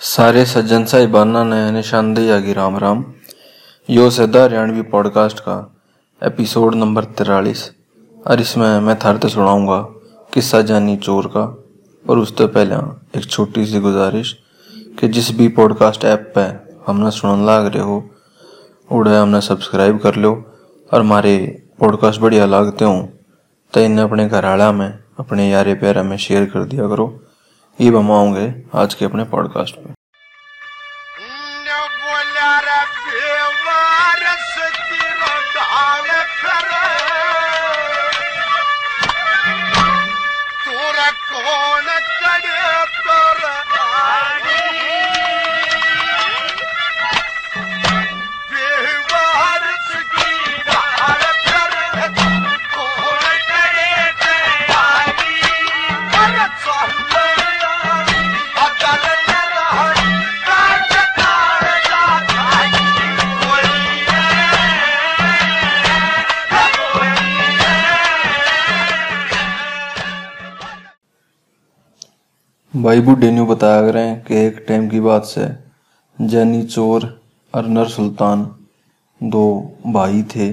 सारे सज्जन साहिबाना ने निशानदेही आगे राम राम। यो सदा हरियाणवी पॉडकास्ट का एपिसोड नंबर तिरालीस। और इसमें मैं थारते सुनाऊँगा किस्सा जानी चोर का। और उससे पहले एक छोटी सी गुजारिश कि जिस भी पॉडकास्ट ऐप पे हमने सुनने लाग रहे हो, उड़े हमने सब्सक्राइब कर लो। और हमारे पॉडकास्ट बढ़िया लागते हो तो इन्हें अपने घर में, अपने यारे प्यारे में शेयर कर दिया करो। ये हम आओगे आज के अपने पॉडकास्ट में भाई बुढ़े ने बताया करें कि एक टाइम की बात से जैनी चोर और नर सुल्तान दो भाई थे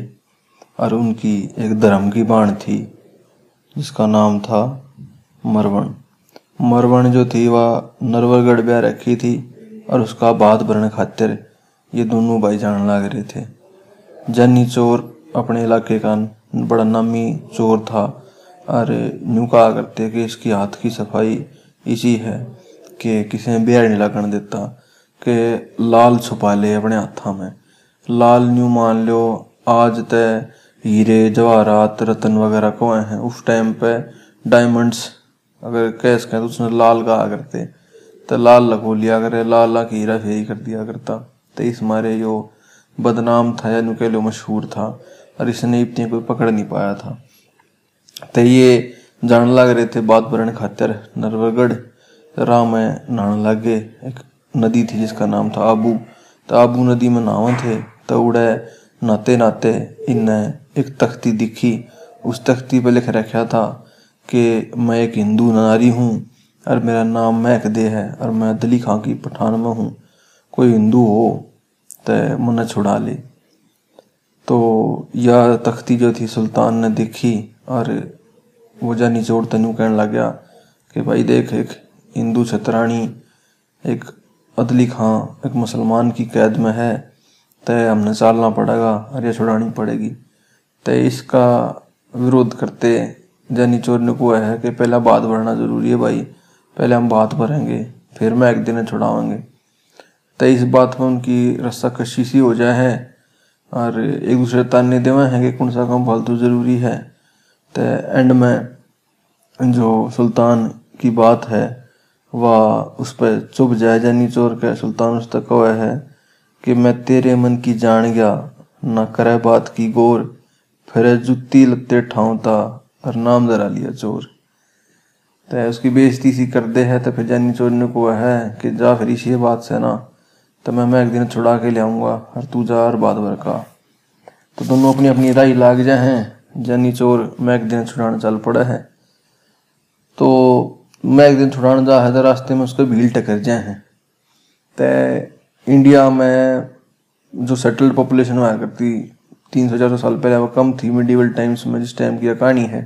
और उनकी एक धर्म की बाण थी, जिसका नाम था मरवण। मरवण जो थी, वह नरवरगढ़ ब्याह रखी थी और उसका बात भरने खातिर ये दोनों भाई जान लग रहे थे। जैनी चोर अपने इलाके का बड़ा नामी चोर था और यूँ कहा करते कि इसकी हाथ की सफ़ाई इसी है कि किसी ने बेर नहीं लगन देता कि लाल छुपा ले अपने हाथा में। लाल न्यू मान लो आज तय हीरे, जवाहरात, रतन वगैरह को हैं? उस टाइम पे डायमंड्स, अगर कैस कहें तो उसने लाल कहा करते। तो लाल लगो लिया करे, लाल ला हीरा फेरी कर दिया करता। तो इस मारे जो बदनाम था, या कह लो मशहूर था, और इसने इतनी कोई पकड़ नहीं पाया था। तो ये जान लग रहे थे, बात भरण खातर। नरवरगढ़ राह में नहाने लग। गए एक नदी थी जिसका नाम था आबू। तो आबू नदी में नहावा थे। तो उड़े नहाते नहाते इन एक तख्ती दिखी। उस तख्ती पर लिख रखा था कि मैं एक हिंदू नारी हूँ और मेरा नाम महक दे है और मैं दली खां की पठान में हूँ। कोई हिंदू हो तो मन छुड़ा ले। तो यह तख्ती जो थी सुल्तान ने देखी और वो जा निचोड़ तेन कहने लग गया कि भाई देख, एक हिंदू छतराणी, एक अदली खां, एक मुसलमान की कैद में है, तय हमने चालना पड़ेगा अरे छुड़ानी पड़ेगी। तय इसका विरोध करते जैनी चोर ने को है कि पहला बात भरना ज़रूरी है भाई, पहले हम बात भरेंगे फिर मैं एक दिन छुड़ावेंगे तो इस बात में उनकी रस्सा कशी सी हो जाए है, और एक दूसरे ताने देवे हैं कि कौन सा काम फालतू ज़रूरी है। तो एंड में जो सुल्तान की बात है, वह उस पर चुप जाए जानी चोर के सुल्तान उस तक कहा है कि मैं तेरे मन की जान गया, ना करे बात की गोर, फिर जुत्ती लगते ठाऊता और नाम जरा लिया चोर। तो उसकी बेइज्जती सी कर दे है तो फिर जानी चोर ने को है कि जा फिर इसी बात से ना तो मैं मैं एक दिन छुड़ा के ले आऊँगा, और तू जा और बात भर का। तो दोनों अपनी अपनी राय लाग जाए हैं। जानी चोर मैं एक दिन छुड़ाने चल पड़ा है। तो मैं एक दिन छुड़ाने जा है तो रास्ते में उसको भीड़ टकर जाए हैं। तो इंडिया में जो सेटल्ड पॉपुलेशन हुआ करती, तीन सौ, चार सौ साल पहले वो कम थी मिडिवल टाइम्स में जिस टाइम की कहानी है।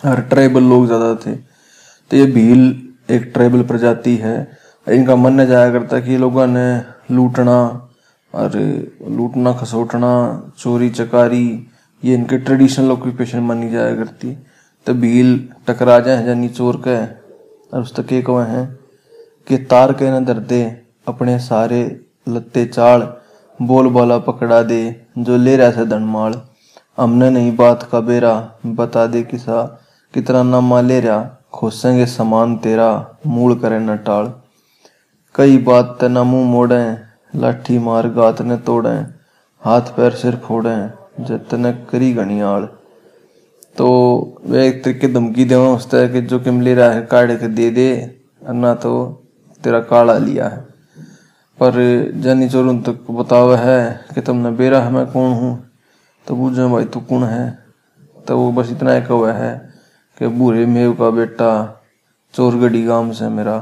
और ट्राइबल लोग ज़्यादा थे। तो ये भील एक ट्राइबल प्रजाति है। इनका मानना जाया करता कि लोगों ने लूटना, और लूटना, खसोटना, चोरी, चकारी ये इनके ट्रेडिशनल ऑक्यूपेशन मानी जाया करती तो भील टकरा जाए, जानी चोर के और उस तक एक है कि तार के न दर्दे अपने सारे लत्ते चाल, बोल बोला पकड़ा दे, जो ले रहा से धनमाल हमने नहीं बात का बेरा, बता दे किसा कितना नामा ले रहा, खोसेंगे समान तेरा, मूल करे न टाल। कई बात ते न मुँह मोड़े, लाठी मार गात ने तोड़े, हाथ पैर सिर फोड़े। जतन करी घनियाल तो वे एक तरीके धमकी देवा उसता कि जो किमली रहा है काट के दे दे ना तो तेरा काला लिया है। पर जानी चोर उन तक बतावा है कि तुमने बेरा है, मैं कौन हूँ? तो पूछे, भाई तू कौन है? तो वो बस इतना एक हुआ है कि बूढ़े मेव का बेटा चोरगढ़ी गाँव से मेरा।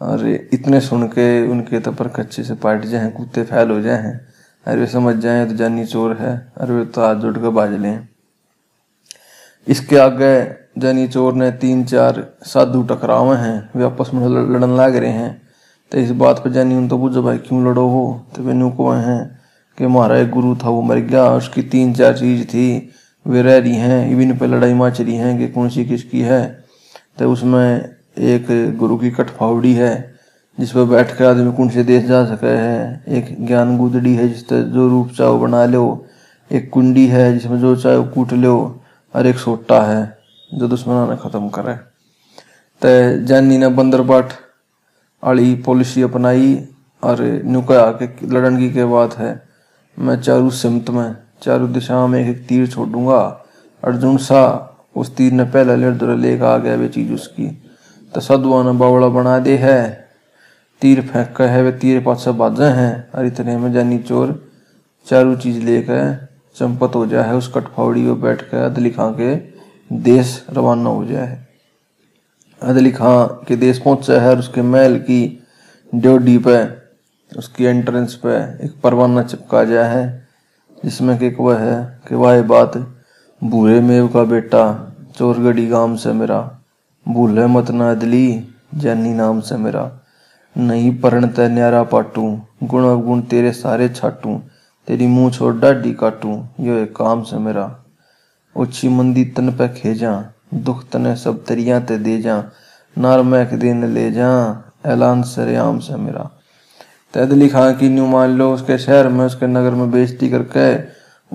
और इतने सुन के उनके तो पर कच्चे से पाट जाए कुत्ते फैल हो जाए। हैं अरे समझ जाए तो जानी चोर है। अरे तो हाथ जोड़ कर बाज लें। इसके आगे जानी चोर ने तीन, चार साधु टकरावे हैं। वे आपस में लड़न लाग रहे हैं। तो इस बात पर जानी, उन तो पूछो, भाई, क्यों लड़ो हो? तो वे को हैं कि हमारा एक गुरु था, वो मर गया। उसकी तीन, चार चीज़ थी। वे रह रही हैं। इवन पे लड़ाई माच रही हैं कि कौन सी किसकी है? तो उसमें एक गुरु की कठफावड़ी है। जिस पर बैठ कर आदमी कुंड से देश जा सके है। एक ज्ञान गुदड़ी है जिस तरह जो रूप चाहो बना लो। एक कुंडी है जिसमें जो चाहे कूट लो। और एक सोटा है जो दुश्मना ने खत्म करे। तो जानी ने बंदर बाट आली पॉलिसी अपनाई और नुका के लड़न की के बात है। मैं चारू सिमत में, चारू दिशा में एक एक तीर छोड़ूँगा। अर्जुन सा उस तीर ने पहला लेकर लेकर आ गया वे चीज़ उसकी। तो सदवा ने बावड़ा बना दे है। तीर फेंक है, वे तीर पास बाजे हैं और इतने में जानी चोर चारू चीज़ लेकर चंपत हो जाए, उस कटफावड़ी में बैठ कर अदली खां के देश रवाना हो जाए। अदली खां के देश पहुँचा है और उसके महल की ड्योडी पे, उसकी एंट्रेंस पे एक परवाना चिपका जाए है, जिसमें कि वह है कि वह बात भूरे मेव का बेटा, चोरगढ़ी गाँव से मेरा, भूले मत ना अदली जैनी नाम से मेरा। नहीं परण तय न्यारा पाटू, गुण अवगुण तेरे सारे छाटू, तेरी मुँह छोड़ डाडी काटू, यो एक काम से मेरा। ओछी मंदी तन पे खेजा, दुख तने सब तरिया ते दे जा नार मैक दिन ले जा, ऐलान सरेआम से मेरा। तैदली खां की न्यू मान लो, उसके शहर में, उसके नगर में बेइज्जती करके,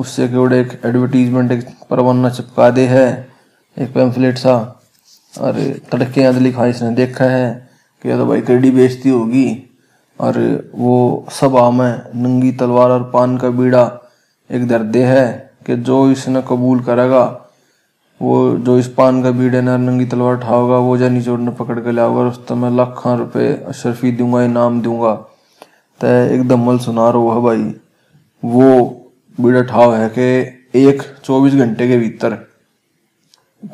उससे केवड़े एक एडवर्टीजमेंट, एक परवाना चिपका दे है, एक पैम्फलेट सा। और तड़के अदली खां इसने, देखा है। कि तो भाई कड़ी बेइज्जती होगी। और वो सब आम है। नंगी तलवार और पान का बीड़ा एक दर्दे है कि जो इसने कबूल करेगा, वो जो इस पान का बीड़े ने नंगी तलवार उठाओगा वो जानी चोर ने पकड़ के लाओगा उस तो मैं लाखों रुपए अशरफी दूँगा, इनाम दूँगा। तय एक दमल सुना रो है भाई। वो बीड़ा ठाव है कि एक चौबीस घंटे के भीतर,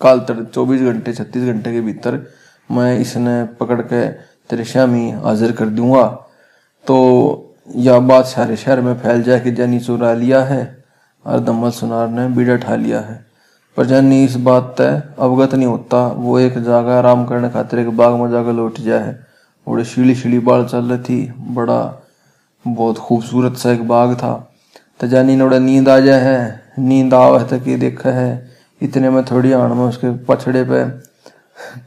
काल तर चौबीस घंटे, छत्तीस घंटे के भीतर मैं इसने पकड़ के तेरे श्यामी हाजिर कर दूँगा। तो यह बात सारे शहर में फैल जाए कि जानी चुरा लिया है और दमल सुनार ने बीड़ा ठा लिया है। पर जानी इस बात तय अवगत नहीं होता, वो एक जागा आराम करने खातिर एक बाग में जाकर लौट जाए। बड़े शीली शीली बाल चल रही थी, बड़ा, बहुत खूबसूरत सा एक बाग था। तो जानी नोड़ा नींद आ जाए है, नींद आव तक ये देखा है, इतने में थोड़ी आण में उसके पछड़े पे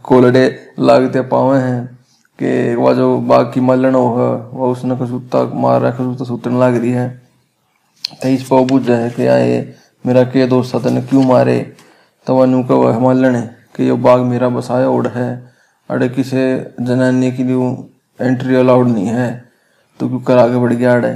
कोलड़े लागते पावे हैं कि वह जो बाग की मलन हो, वह उसने कसूता मार रहा कसूता सूतने लाग रही है। तो इस पर बुझ जाए कि आए, मेरा के दोस्त था तेने क्यों मारे? तो वह नू का वह मालन कि ये बाग मेरा बसाया ओढ़ है। अड़े किसी जनानी की एंट्री अलाउड नहीं है। तो क्यों कर आगे बढ़ गया अड़े?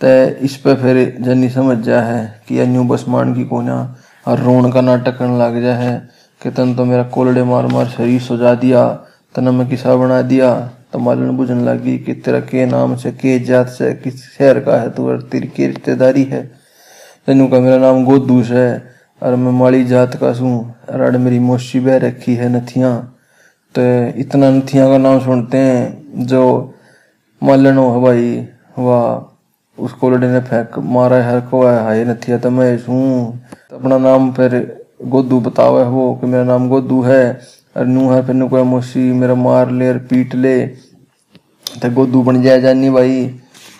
तय इस पे फिर जनी समझ जा है कि अन्यू बस मान की कोना, और रोन का नाटक करने लग जा है। कि तन तो मेरा कोलड़े मार मार शरीर सजा दिया, तना मैं किसा बना दिया। तो मालन बुझन लगी कि तेरा के नाम से, के जात से, किस शहर का है तो तेरी की रिश्तेदारी है। तेनू का मेरा नाम गोदूस है, और मैं माड़ी जात का सूँ, और मेरी मोशी बह रखी है नथिया। तो इतना नथिया का नाम सुनते हैं, जो मालनो है भाई वाह उसको लड़े ने फेंक, मारा है को है, हाय नथिया तो मैं हूँ अपना नाम फिर गोदू बतावे वो कि मेरा नाम गोदू है, और नू है फिर कोई मोशी मेरा मार ले और पीट ले। तो गोदू बन जाए जानी भाई।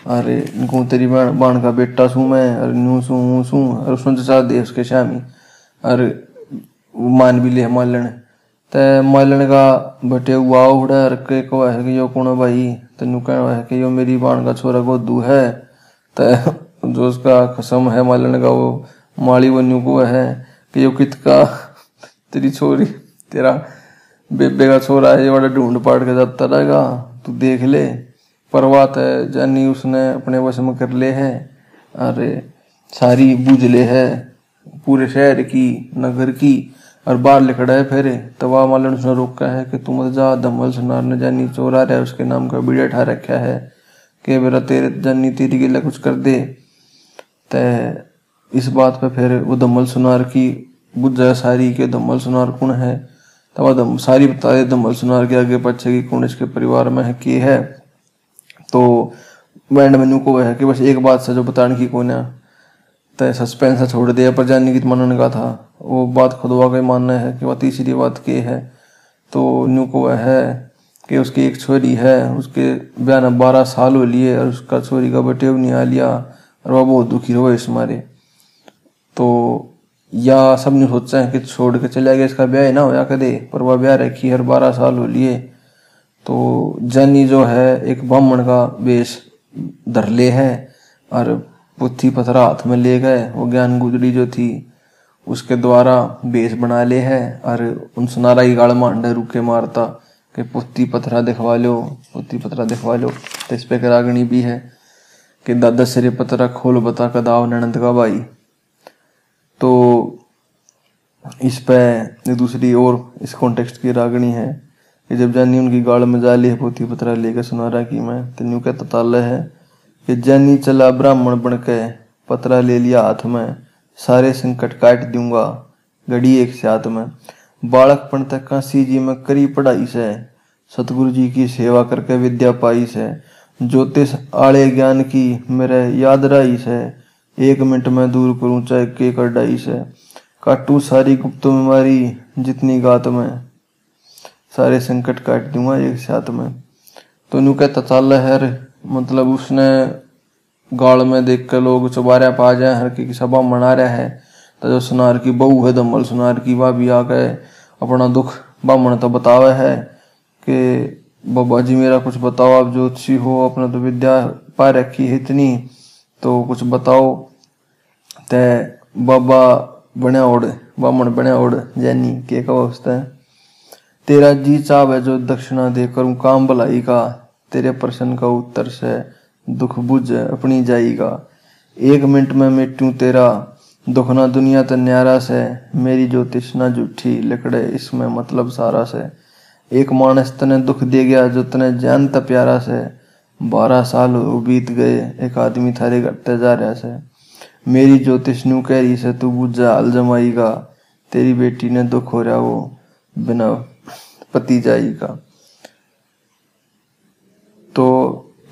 अरे इनको तेरी बाण का बेटा सू मैं अरे नू सू सू, और उसने तो दे उसके शामी और मान भी ले मालन। ते मालन का बटे हुआ उड़ा रखे को है कि यो कौन भाई? तेन कहना है कि यो मेरी बाण का छोरा गोदू है। तो जो उसका कसम है मालन का, वो माली बनू को है। कि यो कित का, तेरी छोरी, तेरा बेबे का छोरा है, ये बड़ा ढूंढ पाट के जाता रहेगा। तू देख ले, परवात है, जानी उसने अपने वश में कर ले है। अरे, सारी बुझ ले है, पूरे शहर की, नगर की, और बाहर लिखड़ा है फेरे। तवा मालन उसने रोका है कि तुम जा दमल सुनार ने जानी चोरा रहा उसके नाम का बीड़ा ठा रखा है। कि बेरा तेरे, जानी तेरी गिला कुछ कर दे। तय इस बात पे फिर वो दमल सुनार की बुझ जाए सारी के दमल सुनार कौन है? तब दम सारी बता दे दम सुनार के आगे पीछे की कौन इसके परिवार में है, की है? तो बैंड मेनू को है कि बस एक बात से जो बताने की कौन है? तो सस्पेंस छोड़ दिया पर जानी की मनने का था। वो बात खुदवा का मानना है कि वह तीसरी बात के है। तो न्यू को वह है कि उसकी एक छोरी है, उसके ब्याह बारह साल हो लिए, और उसका छोरी का बटे नहीं आ लिया, और वह बहुत दुखी रहो इस मारे। तो या सबने सोचा है कि छोड़ के चला गया इसका ब्याह ना होया कदे, पर वह ब्याह रखी हर बारह साल हो लिए। तो जनी जो है, एक ब्राह्मण का वेश धर ले है, और पुथी पथरा हाथ में ले गए, वो ज्ञान गुजरी जो थी, उसके द्वारा बेस बना ले है, और उन सुनारा की गाड़ मांडे रुके मारता कि पुत्ती पथरा दिखवा लो, पुत्ती पथरा दिखवा लो तो इस पे करागणी भी है कि दादा सिरे पतरा खोल बता कदाव ननंद का भाई। तो इस पर दूसरी और इस कॉन्टेक्स्ट की रागणी है कि जब जानी उनकी गाड़ में जा ली पोती पतरा लेकर सुनारा की मैं तेन्यू कहता ताल है कि जानी चला ब्राह्मण बन के पतरा ले लिया हाथ में, सारे संकट काट दूँगा घड़ी एक साथ में। बालकपण तक काशी जी में करी पढ़ाई से, सतगुरु जी की सेवा करके विद्या पाई से, ज्योतिष आले ज्ञान की मेरे याद रही से एक मिनट में दूर करूँ, चाहे के कडाई से काटू सारी गुप्त बीमारी जितनी गात में। सारे संकट काट दूँगा एक साथ में। तो नु कहता चाल हर मतलब उसने गाल में देख के लोग चुबारे पा जाए, हर की सभा मना रहा है। तो जो सुनार की बहू है, दमल सुनार की वह भी आ गए। अपना दुख बामण तो बतावे है कि, बाबा जी मेरा कुछ बताओ, आप ज्योतिषी हो, अपना तो विद्या पा रखी है इतनी। तो कुछ बताओ। ते बाबा बने ओढ़ बामण बने ओढ़ जैनी के कहो उसते तेरा जी चाव है जो दक्षिणा दे, करूँ काम भलाई का। तेरे प्रश्न का उत्तर से दुख बुझ अपनी जाएगा एक मिनट में मिट्टू तेरा। दुखना दुनिया तो न्यारा से। मेरी जो तिश्ना जूठी लकड़े, इसमें मतलब सारा से। एक मानस तने दुख दे गया जो तने जानता प्यारा से। बारह साल बीत गए, एक आदमी थारे घटते जा रहा से। मेरी ज्योतिष नू कह रही से, तू बुझा हल जमाईगा तेरी बेटी ने दुख हो रहा वो बिना पति जाएगा तो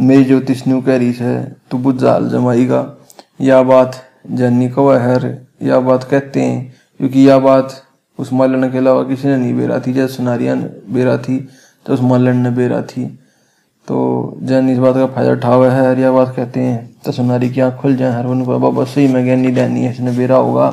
मेरी ज्योतिष नू कह रही से, तू बुझा हल जमाईगा यह बात जन्नी को हर यह बात कहते हैं, क्योंकि यह बात उस मालन के अलावा किसी ने नहीं बेरा थी, जैसे सुनारिया बेरा थी तो उस मालन ने बेरा थी। तो जैन इस बात का फ़ायदा उठा हुआ है और यह बात कहते हैं तो सुनारी की आँख खुल जाए हर उनको बाबा सही में ज्ञानी डैनी है, इसने बेरा होगा।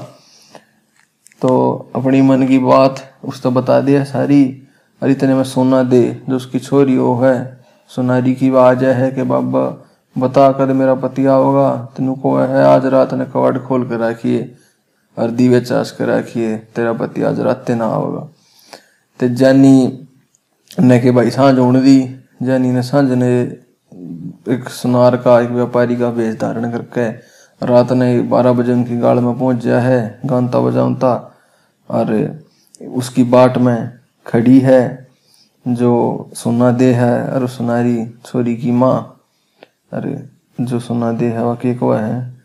तो अपनी मन की बात उस तो बता दिया सारी, और इतने में सोना दे, जो उसकी छोरी वो है, सुनारी की आवाज़ है कि, बाबा, बता कर मेरा पति आओगा, तेन को है, आज रात ने कवाड़ खोल कर रखिए और दीवे चाश कर रखिए तेरा पति आज रात ना आओगा। ते जानी ने के, भाई, साँझ उड़ दी जानी ने साँझ ने एक सुनार का, एक व्यापारी का वेश धारण करके रात ने बारह बजे उनकी गाड़ में पहुँच गया है गानता बजाउता और उसकी बाट में खड़ी है, जो सोना दे है, और सुनारी छोरी की माँ। अरे जो सुना दे है, वह को है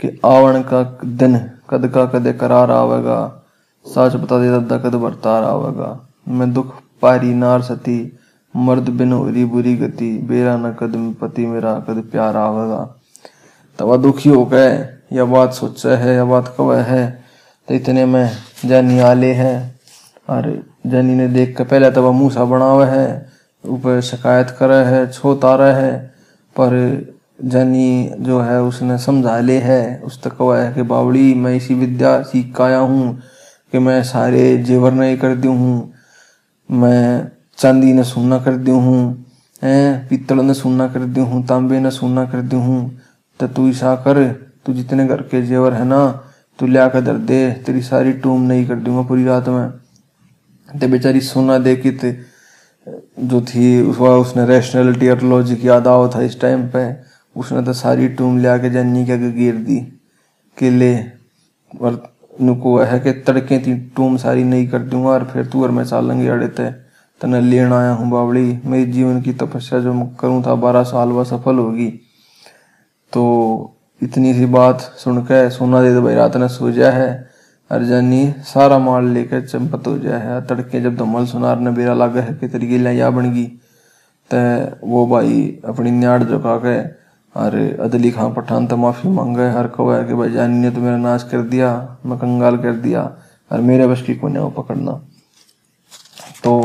कि आवण का दिन कद का कदे करार आवेगा, साच बता दे कद बरतार आवेगा। मैं दुख पारी नार सती मर्द बिन होरी बुरी गति, बेरा न कद पति मेरा कद प्यार आवेगा। तब दुखी हो गए, यह बात सोचा है, यह बात कब है तो इतने में जानी आले है। और जानी ने देख के पहले तो वह मुँह सा बना हुआ है, ऊपर शिकायत करे है, छोत आ रहा है, पर जानी जो है उसने समझा ले है। उस तक कहा है कि बावड़ी, मैं इसी विद्या सीख आया हूँ कि मैं सारे जेवर नहीं कर हूँ मैं चांदी ने सुनना कर दी हूँ पीतल ने सुनना कर दी हूँ, तांबे ने सुनना कर दी हूँ। तो तू ऐसा कर, तू जितने घर के जेवर है ना, तू लिया कर दर दे, तेरी सारी टूम नहीं कर दूँगा पूरी रात में। ते बेचारी सोना दे के जो थी, उस उसने रैशनैलिटी और लॉजिक याद आओ था इस टाइम पे, उसने तो सारी टूम लिया के जन्नी के आगे गिर दी। कि ले और नुको है कि तड़के थी टूम सारी नहीं कर दूँगा, और फिर तू और मैं चालेंगे अड़े थे। तने लेन आया हूँ बावड़ी मेरी जीवन की तपस्या जो करूँ था, बारह साल वह सफल होगी तो इतनी सी बात सुन के सोना दे भाई, रात ने सोचा है और जानी सारा माल लेकर चंपत हो जाए है। तड़के जब दमल सुनार ने बेरा लागे है कि तेरी गिला या बन गई, ते वो भाई अपनी न्याड़ झुका के अरे अदली खां पठान तो माफ़ी मांगे हर कहो है कि भाई जानी ने तो मेरा नाश कर दिया, मैं कंगाल कर दिया, और मेरे बस की को पकड़ना। तो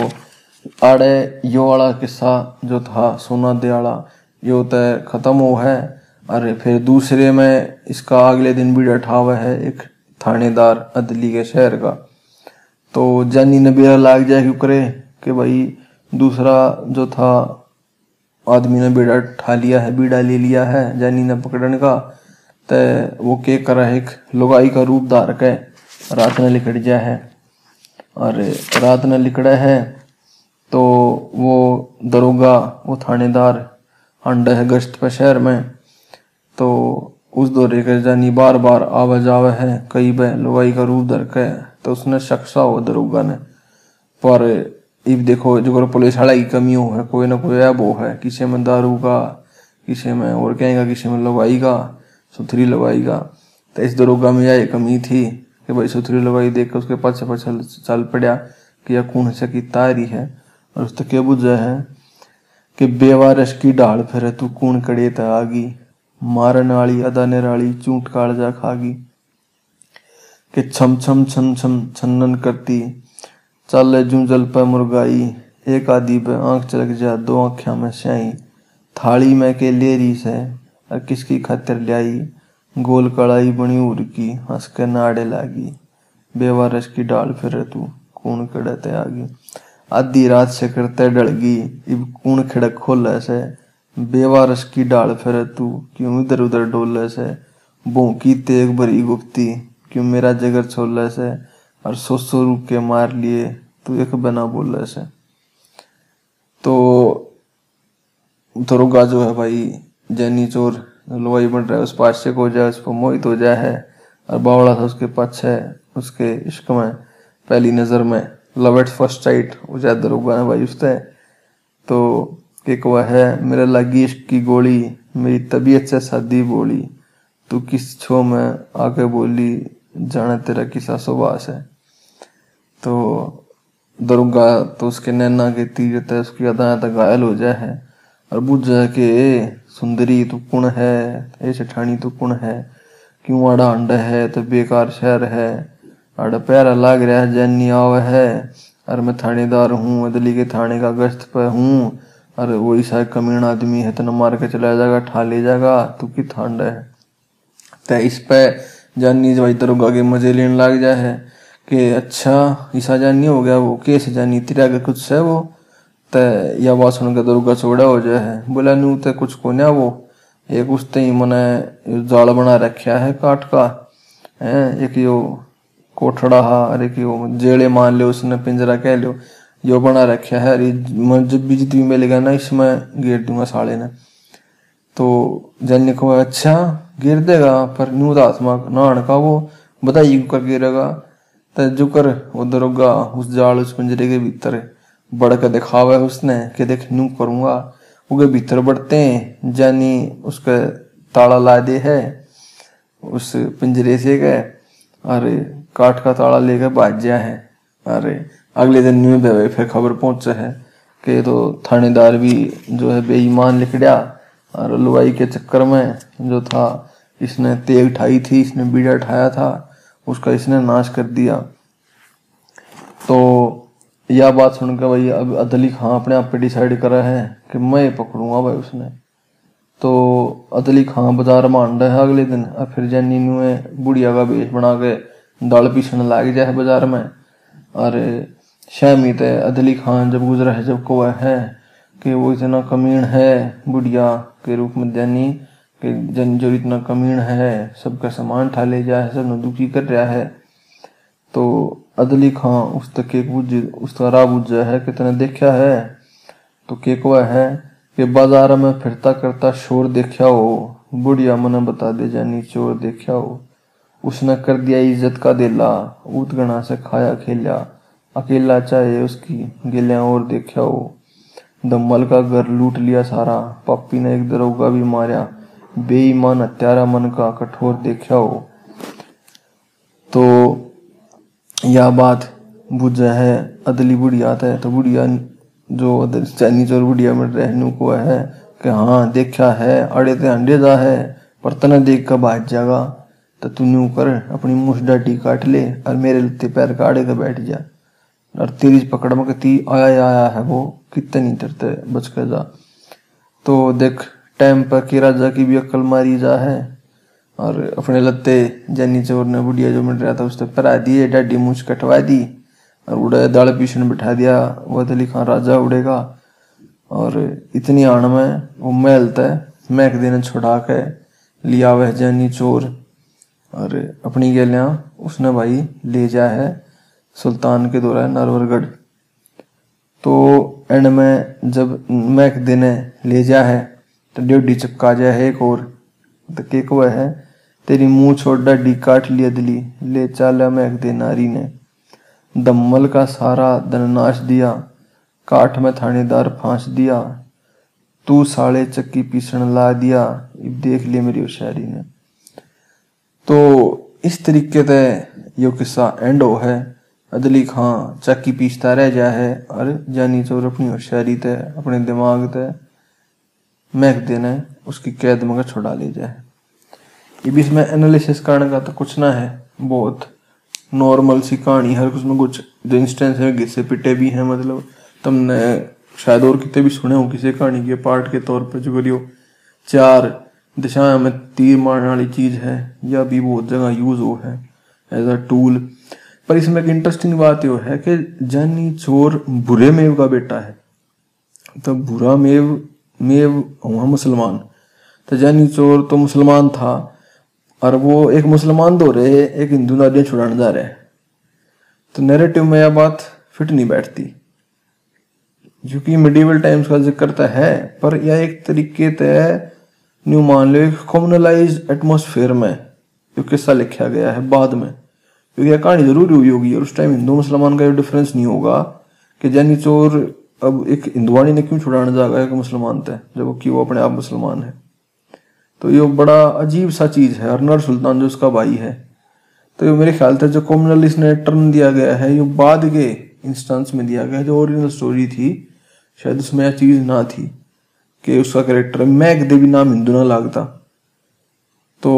आड़े यो वाला किस्सा जो था सोना दयाला, यो तो खत्म हो है। और फिर दूसरे में इसका अगले दिन भी डठा हुआ है एक थानेदार अदली के शहर का। तो जानी ने बेरा लाग जाए क्यों करे कि भाई दूसरा जो था आदमी ने बेड़ा ठा लिया है, बीड़ा ले लिया है जानी ने पकड़ने का तो वो के करा एक लुगाई का रूप धार के रात ने लिकड़ जा है। और रात ने लिकड़ा है तो वो दरोगा, वो थानेदार अंडा है गश्त पे शहर में तो उस दौरे के जानी बार बार आवा जावा है, कई बार लुगाई का रूप धर के तो उसने शख्सा हो दरोगा ने। पर इब देखो जो पुलिस वाला की कमी हो है कोई ना कोई ऐब हो है किसी में दारू का, किसी में और कहेगा किसी में लवाई का, सुथरी लवाई का। तो इस दरोगा में यह कमी थी कि भाई सुथरी लवाई देख कर उसके पाछे पाछे चल पड़ा कि यह कौन से की तारी है। और उस क्या बुझा है? कि बेवारस की ढाल फिर तू कौन कड़े त आगी, मारन वाली, अदाने वाली, चूट कालजा खागी। कि छम छम छम छम छन्नन करती, चल जू जल पे मुर्गाई, एक आदि पे आँख चलक जा, दो आख्या में स्याई थाली में के लेरी से, और किसकी खातिर ल्याई? गोल कड़ाई बनी उड़ की, हंस के नाड़े लागी। बेवारस की डाल फिर तू कूण कड़ते आगी। आधी रात से करते डलगी। इब कूण खिड़क खोले से? बेवारस की डाल फिर तू? क्यों इधर उधर डोले से? भोंकी तेग भरी गुप्ती? क्यों मेरा जगर छोले से? और सो सो रूप के मार लिए तू एक बना बोल से? तो दरोगा जो है भाई, जैनी चोर लोई बन रहा है, उस पास को जाए, उस पर मोहित हो जाए है, और बावड़ा था उसके पक्ष है उसके इश्क में, पहली नज़र में। लव एट फ़र्स्ट साइट, वो जाए दरोगा है भाई उससे तो एक वह है, मेरे लगी इश्क की गोली, मेरी तबीयत से शादी बोली, तू किस छो में आके बोली, जाने तेरा किसा सुबास है। तो दरुगा तो उसके नैना के तीर तय उसकी अदाएँ तक घायल हो जाए है, और बुझ जाए कि, ए, सुंदरी तू कुण है? ए, सेठानी तू कुण है? क्यों आड़ा अंड है? तो बेकार शहर है। आड़ा प्यारा लाग रहा है, जैनी आव है। और मैं थानेदार हूँ, अदली के थाने का गश्त पे हूँ। और वही सा कमीण आदमी है तो मार के चला जाएगा, ठा ले जाएगा। तू की ठंड है? तो इस पे जानी भाई दरोगा के मज़े लेने लग जाए है कि अच्छा ईसा जानी हो गया वो, कैसे जानी, तेरा अगर कुछ है वो? तो या बात सुन के दुर्गा चौड़ा हो जाए है। बोला, नू तो कुछ को ना वो। एक उस ही मैंने जाल बना रखा है काट का। है, एक यो कोठड़ा हा, अरे एक यो जेड़े मान लो उसने पिंजरा कह लो यो बना रखा है, अरे जब भी जितनी मिलेगा ना, इसमें घेर दूँगा साले ने। तो जन को अच्छा गिर देगा, पर नू तो आत्मा नहान का वो, बताइए कर गिरेगा तो जुकर वो दरोगा उस जाल, उस पिंजरे के भीतर। बढ़ कर दिखावा है उसने, कि देख, नू करूँगा। उगे भीतर बढ़ते हैं, जानी उसका ताला ला दे है, उस पिंजरे से गए। अरे काठ का ताला लेकर भाज गया है। अरे, अगले दिन न्यू बेवे फिर खबर पहुँचे है कि तो थानेदार भी जो है बेईमान लिखड़ा और लुआई के चक्कर में जो था, इसने तेग ठाई थी, इसने बीड़ा ठाया था, उसका इसने नाश कर दिया। तो यह बात सुनकर भाई अब अदली खां अपने आप पे डिसाइड करा है कि मैं पकड़ूँगा भाई उसने। तो अदली खां बाज़ार मान रहा है अगले दिन, और फिर जैनी नुए बुढ़िया का बेच बना के दाल पीसने लाग जाए बाज़ार में। और शामी ते अदली खान जब गुजरा है, जब को है कि वो इतना कमीण है, बुढ़िया के रूप में जैनी, कि जन जो इतना कमीण है, सबका सामान ठा ले जाए, सब न दुखी कर रहा है। तो अदली खां उस तक एक बुझ उसका राह बुझ है कितने देखा है। तो केक वह है कि बाज़ार में फिरता करता शोर देखा हो, बुढ़िया मन बता दे, जानी चोर देखा हो। उसने कर दिया इज़्ज़त का दिला उतगना से खाया खेला। अकेला चाहे उसकी गिलिया और देखा हो दम्मल का घर लूट लिया सारा पप्पी ने एक दरोगा भी मारा। बेईमान हत्यारा मन का कठोर देखा हो तो यह बात बुझा है, अदली बुढ़िया है तो बुढ़िया जो चैनी चोर बुढ़िया में रहने को है, कि हाँ देखा है, अड़े ते अंडे जा है, पर तने देख कर बाज जागा तो तू न्यू कर, अपनी मुछ डाटी काट ले और मेरे लत्ते पैर काड़े के बैठ जा। और तेरी पकड़ में ती आया आया है वो, कितने नहीं बच कर जा। तो देख, टाइम पर की राजा की भी अक्ल मारी जा है, और अपने लत्ते जैनी चोर ने बुढ़िया जो मिल रहा था उसने परा दिए, डाडी मूछ कटवा दी, और उड़े दाल पीछे बिठा दिया, वह अली खान राजा उड़ेगा। और इतनी आण में वो महल तय मैक देने छुड़ा के लिया वह जैनी चोर। और अपनी गैलियाँ उसने भाई ले जा है सुल्तान के दौरा नरवरगढ़। तो एंड में जब मैक देने ले जा है तो डेढ़ी चपका जा है एक और। तो के को है, तेरी मुँह छोड़ डाडी काट लिया दिली, ले चाला मैक दे नारी ने। दम्मल का सारा धन नाश दिया, काठ में थानेदार फांस दिया, तू साले चक्की पीसण ला दिया देख लिया मेरी शायरी ने। तो इस तरीके से यो किस्सा एंड हो है। अदली खां चक्की पीसता रह जा है और जानी चोर अपनी होशियारी तय अपने दिमाग तय महक देना उसकी कैद मगर छुड़ा ले जाए ये भी इसमें एनालिसिस करने का तो कुछ ना है, बहुत नॉर्मल सी कहानी, हर कुछ में कुछ जो इंस्टेंस है, घिसे पिटे भी हैं मतलब तुमने शायद और कितने भी सुने हो किसी कहानी के पार्ट के तौर पर, जो करियो चार दिशाएँ में तीर मारने वाली चीज़ है, या भी बहुत जगह यूज़ हो है एज अ टूल पर इसमें एक इंटरेस्टिंग बात यह है कि जानी चोर बुरे मेव का बेटा है। तो बुरा मेव मेव हुआ मुसलमान। तो जानी चोर तो मुसलमान था, और वो एक मुसलमान दो रहे, एक हिंदू नारियाँ छुड़ाने जा रहे। तो नेरेटिव में यह बात फिट नहीं बैठती। क्योंकि मिडिवल टाइम्स का ज़िक्र तो है, पर यह एक तरीके तय न्यू मान लो कॉमनलाइज एटमोसफेयर में जो किस्सा लिखा गया है बाद में। क्योंकि यह कहानी ज़रूरी हुई होगी और उस टाइम हिंदू मुसलमान का डिफरेंस नहीं होगा कि जैनी चोर अब एक हिंदुआनी ने क्यों छुड़ाने जाएगा एक मुसलमान थे जब कि वो अपने आप मुसलमान है। तो ये बड़ा अजीब सा चीज़ है अरनर सुल्तान जो उसका भाई है। तो ये मेरे ख्याल से जो कॉमनल इसने टर्न दिया गया है, ये बाद के इंस्टेंस में दिया गया है, जो ओरिजिनल स्टोरी थी, शायद उसमें यह चीज़ ना थी। कि उसका करेक्टर मैक देवी नाम हिंदू ना लगता। तो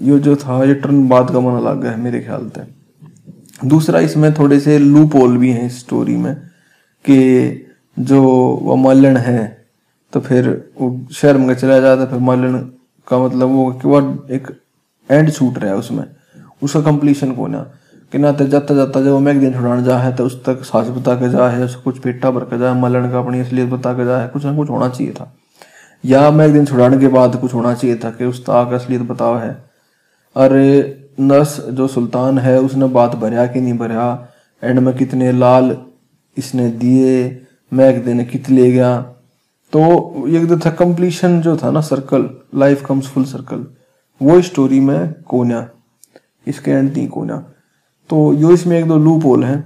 ये जो था, ये टर्न बाद का मन अलग है मेरे ख्याल से। दूसरा इसमें थोड़े से लूप होल भी हैं स्टोरी में, कि जो वो मालन है तो फिर वो शहर में चला जाता फिर मालन का मतलब वो कि वो एक एंड छूट रहा है उसमें। उसका कंप्लीशन को ना कि ना तो जाता जाता जब वो मैगजीन छुड़ाने जा है तो उस तक सास बता के जा है उसको कुछ पेटा भर के जाए मालन का अपनी असलियत बता के जा है, कुछ ना कुछ होना चाहिए था। या मैगजीन छुड़ाने के बाद कुछ होना चाहिए था कि उस ताक असलियत बताओ है। अरे नर्स जो सुल्तान है, उसने बात भरया कि नहीं भरया? एंड में कितने लाल इसने दिए मैग देने कित ले गया? तो एक था कंप्लीशन जो था ना circle life comes full circle वो स्टोरी में कोना इसके एंड नहीं कोना तो यो इसमें एक दो लूप होल है।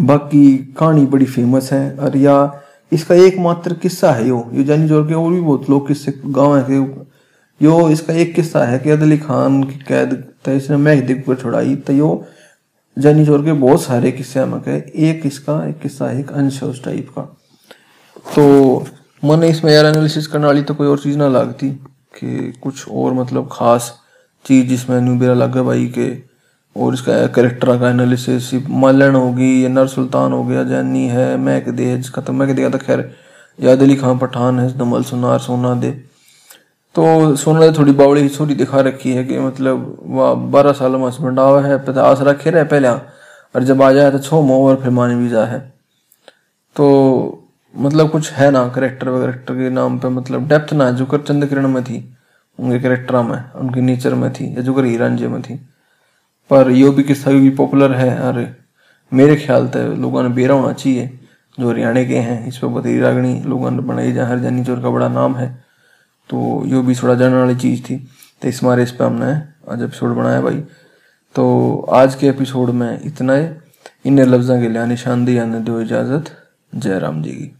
बाकी कहानी बड़ी फ़ेमस है और या इसका एकमात्र किस्सा है यो। यो जानी ज़ोर के और भी बहुत लोग किस्से गाँव है यो इसका एक किस्सा है कि अदली खान की कैद तो इसने महदीप को छुड़ाई तो यो जैनी चोर के बहुत सारे किस्से में कहे एक इसका एक किस्सा एक अंश है उस टाइप का। तो मन इसमें यार एनालिसिस करने वाली तो कोई और चीज़ ना लगती कि कुछ और मतलब खास चीज़ जिसमें न्यूबेरा लगा भाई के और इसका करेक्टर का एनालिसिस मलन होगी, या नर सुल्तान हो गया, जैनी है मैक दे जिसका तो दिया था खैर याद अली खान पठान है दमल सुनार सोना दे। तो सोना ने थोड़ी बावड़ी छोरी दिखा रखी है कि मतलब वह बारह साल में हस्बैंड आवा है पता आस रखे रहे पहले, और जब आ जाए तो छो मोह और फिर मानी वीज़ा है। तो मतलब कुछ है ना करेक्टर वरेक्टर के नाम पे मतलब डेप्थ ना, जुकर चंद किरण में थी, उनके करेक्टर में, उनकी नेचर में थी, या जुकर हीरांजे में थी। पर यो भी किस्सा भी पॉपुलर है और मेरे ख्याल से लोगों ने बेरा होना चाहिए, जो हरियाणा के हैं, इस पर बतेरी रागणी लोगों ने बनाई जहाँ हरजानी चोर का बड़ा नाम है तो यो भी थोड़ा जानने वाली चीज़ थी तो इस मारे इस पर हमने आज एपिसोड बनाया भाई। तो आज के एपिसोड में इतना ही। इन लफ्ज़ों के लिए निशानदेही आने दो इजाज़त। जय राम जी की।